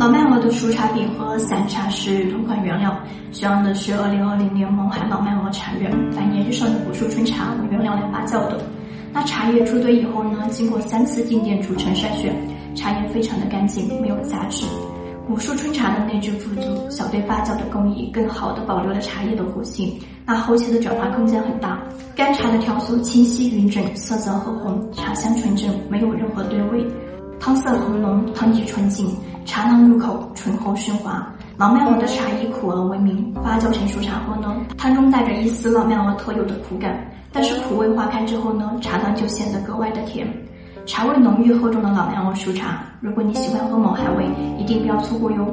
老麦鹅的熟茶饼和散茶是同款原料，使用的是2020年勐海老麦鹅茶园百年以上的古树春茶为原料来发酵的。那茶叶出堆以后呢，经过三次静电煮成筛选，茶叶非常的干净，没有杂质。古树春茶的内质富足，小堆发酵的工艺更好的保留了茶叶的活性，那后期的转化空间很大。干茶的条索清晰匀整，色泽褐红，茶香纯正，没有任何堆味。汤色红浓，汤体纯净，茶汤入口醇厚顺滑。老麦王的茶以苦而闻名，发酵成熟茶后呢，汤中带着一丝老麦王特有的苦感，但是苦味化开之后呢，茶汤就显得格外的甜。茶味浓郁厚重的老麦王熟茶，如果你喜欢喝勐海味，一定不要错过哟。